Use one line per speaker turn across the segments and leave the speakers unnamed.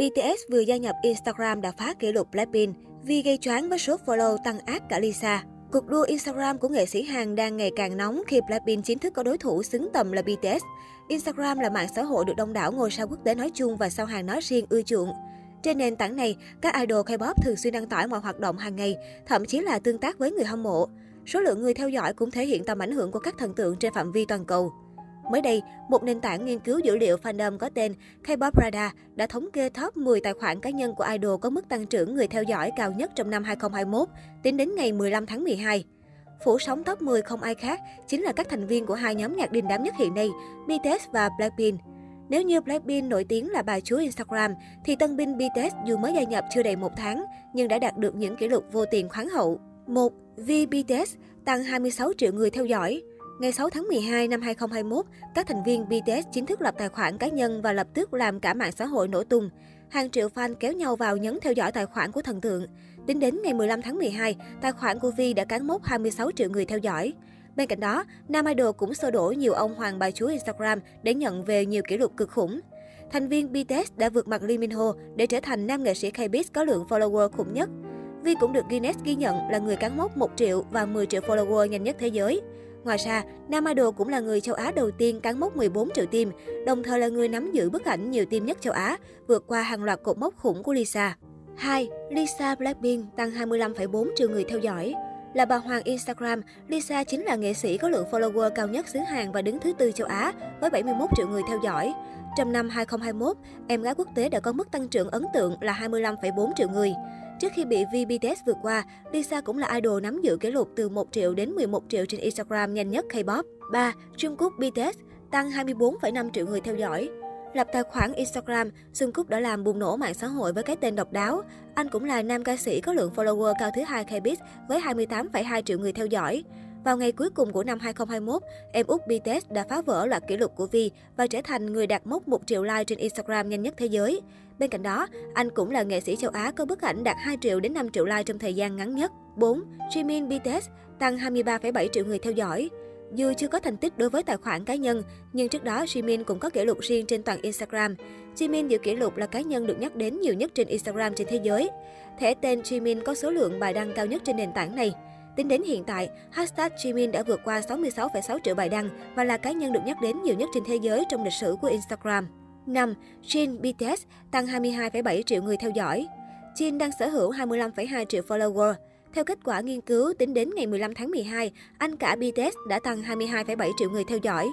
BTS vừa gia nhập Instagram đã phá kỷ lục Blackpink vì gây choáng với số follow tăng ác cả Lisa. Cuộc đua Instagram của nghệ sĩ Hàn đang ngày càng nóng khi Blackpink chính thức có đối thủ xứng tầm là BTS. Instagram là mạng xã hội được đông đảo ngôi sao quốc tế nói chung và sao Hàn nói riêng ưa chuộng. Trên nền tảng này, các idol K-pop thường xuyên đăng tải mọi hoạt động hàng ngày, thậm chí là tương tác với người hâm mộ. Số lượng người theo dõi cũng thể hiện tầm ảnh hưởng của các thần tượng trên phạm vi toàn cầu. Mới đây, một nền tảng nghiên cứu dữ liệu fandom có tên K-pop Radar đã thống kê top 10 tài khoản cá nhân của idol có mức tăng trưởng người theo dõi cao nhất trong năm 2021, tính đến ngày 15 tháng 12. Phủ sóng top 10 không ai khác, chính là các thành viên của hai nhóm nhạc đình đám nhất hiện nay, BTS và Blackpink. Nếu như Blackpink nổi tiếng là bà chúa Instagram, thì tân binh BTS dù mới gia nhập chưa đầy một tháng, nhưng đã đạt được những kỷ lục vô tiền khoáng hậu. 1. V BTS tăng 26 triệu người theo dõi. Ngày 6 tháng 12 năm 2021, các thành viên BTS chính thức lập tài khoản cá nhân và lập tức làm cả mạng xã hội nổ tung. Hàng triệu fan kéo nhau vào nhấn theo dõi tài khoản của thần tượng. Tính đến ngày 15 tháng 12, tài khoản của Vi đã cán mốc 26 triệu người theo dõi. Bên cạnh đó, nam idol cũng sơ đổ nhiều ông hoàng bà chúa Instagram để nhận về nhiều kỷ lục cực khủng. Thành viên BTS đã vượt mặt Lee Min Ho để trở thành nam nghệ sĩ K-pop có lượng follower khủng nhất. Vi cũng được Guinness ghi nhận là người cán mốc 1 triệu và 10 triệu follower nhanh nhất thế giới. Ngoài ra, nam idol cũng là người châu Á đầu tiên cán mốc 14 triệu tim, đồng thời là người nắm giữ bức ảnh nhiều tim nhất châu Á, vượt qua hàng loạt cột mốc khủng của Lisa. 2. Lisa Blackpink tăng 25,4 triệu người theo dõi. Là bà hoàng Instagram, Lisa chính là nghệ sĩ có lượng follower cao nhất xứ Hàn và đứng thứ tư châu Á với 71 triệu người theo dõi. Trong năm 2021, em gái quốc tế đã có mức tăng trưởng ấn tượng là 25,4 triệu người. Trước khi bị VBTS vượt qua, Lisa cũng là idol nắm giữ kỷ lục từ 1 triệu đến 11 triệu trên Instagram nhanh nhất K-pop. 3. Jungkook BTS tăng 24,5 triệu người theo dõi. Lập tài khoản Instagram, Jungkook đã làm bùng nổ mạng xã hội với cái tên độc đáo. Anh cũng là nam ca sĩ có lượng follower cao thứ hai K-pop với 28,2 triệu người theo dõi. Vào ngày cuối cùng của năm 2021, em út BTS đã phá vỡ loạt kỷ lục của Vi và trở thành người đạt mốc 1 triệu like trên Instagram nhanh nhất thế giới. Bên cạnh đó, anh cũng là nghệ sĩ châu Á có bức ảnh đạt 2 triệu đến 5 triệu like trong thời gian ngắn nhất. 4. Jimin BTS tăng 23,7 triệu người theo dõi. Dù chưa có thành tích đối với tài khoản cá nhân, nhưng trước đó Jimin cũng có kỷ lục riêng trên toàn Instagram. Jimin giữ kỷ lục là cá nhân được nhắc đến nhiều nhất trên Instagram trên thế giới. Thẻ tên Jimin có số lượng bài đăng cao nhất trên nền tảng này. Tính đến hiện tại, hashtag Jimin đã vượt qua 66,6 triệu bài đăng và là cá nhân được nhắc đến nhiều nhất trên thế giới trong lịch sử của Instagram. 5. Jin BTS tăng 22,7 triệu người theo dõi. Jin đang sở hữu 25,2 triệu follower. Theo kết quả nghiên cứu, tính đến ngày 15 tháng 12, anh cả BTS đã tăng 22,7 triệu người theo dõi.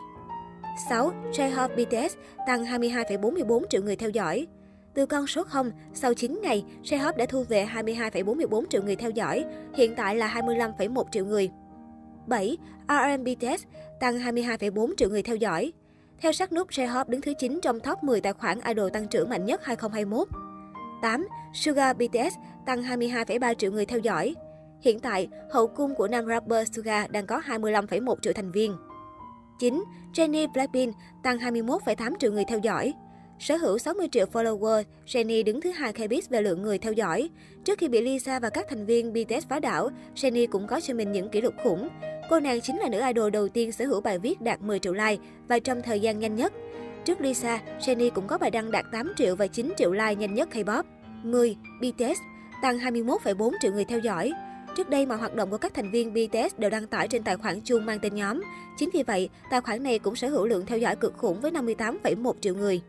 6. J-Hope BTS tăng 22,44 triệu người theo dõi. Từ con số 0, sau 9 ngày, J-Hope đã thu về 22,44 triệu người theo dõi, hiện tại là 25,1 triệu người. 7. RM BTS tăng 22,4 triệu người theo dõi. Theo sát nút, J-Hope đứng thứ 9 trong top 10 tài khoản idol tăng trưởng mạnh nhất 2021. 8. Suga BTS tăng 22,3 triệu người theo dõi. Hiện tại, hậu cung của nam rapper Suga đang có 25,1 triệu thành viên. 9. Jennie Blackpink tăng 21,8 triệu người theo dõi. Sở hữu 60 triệu follower, Jennie đứng thứ hai Kbiz về lượng người theo dõi. Trước khi bị Lisa và các thành viên BTS phá đảo, Jennie cũng có cho mình những kỷ lục khủng. Cô nàng chính là nữ idol đầu tiên sở hữu bài viết đạt 10 triệu like và trong thời gian nhanh nhất. Trước Lisa, Jennie cũng có bài đăng đạt 8 triệu và 9 triệu like nhanh nhất K-pop. 10. BTS tăng 21,4 triệu người theo dõi. Trước đây, mọi hoạt động của các thành viên BTS đều đăng tải trên tài khoản chung mang tên nhóm. Chính vì vậy, tài khoản này cũng sở hữu lượng theo dõi cực khủng với 58,1 triệu người.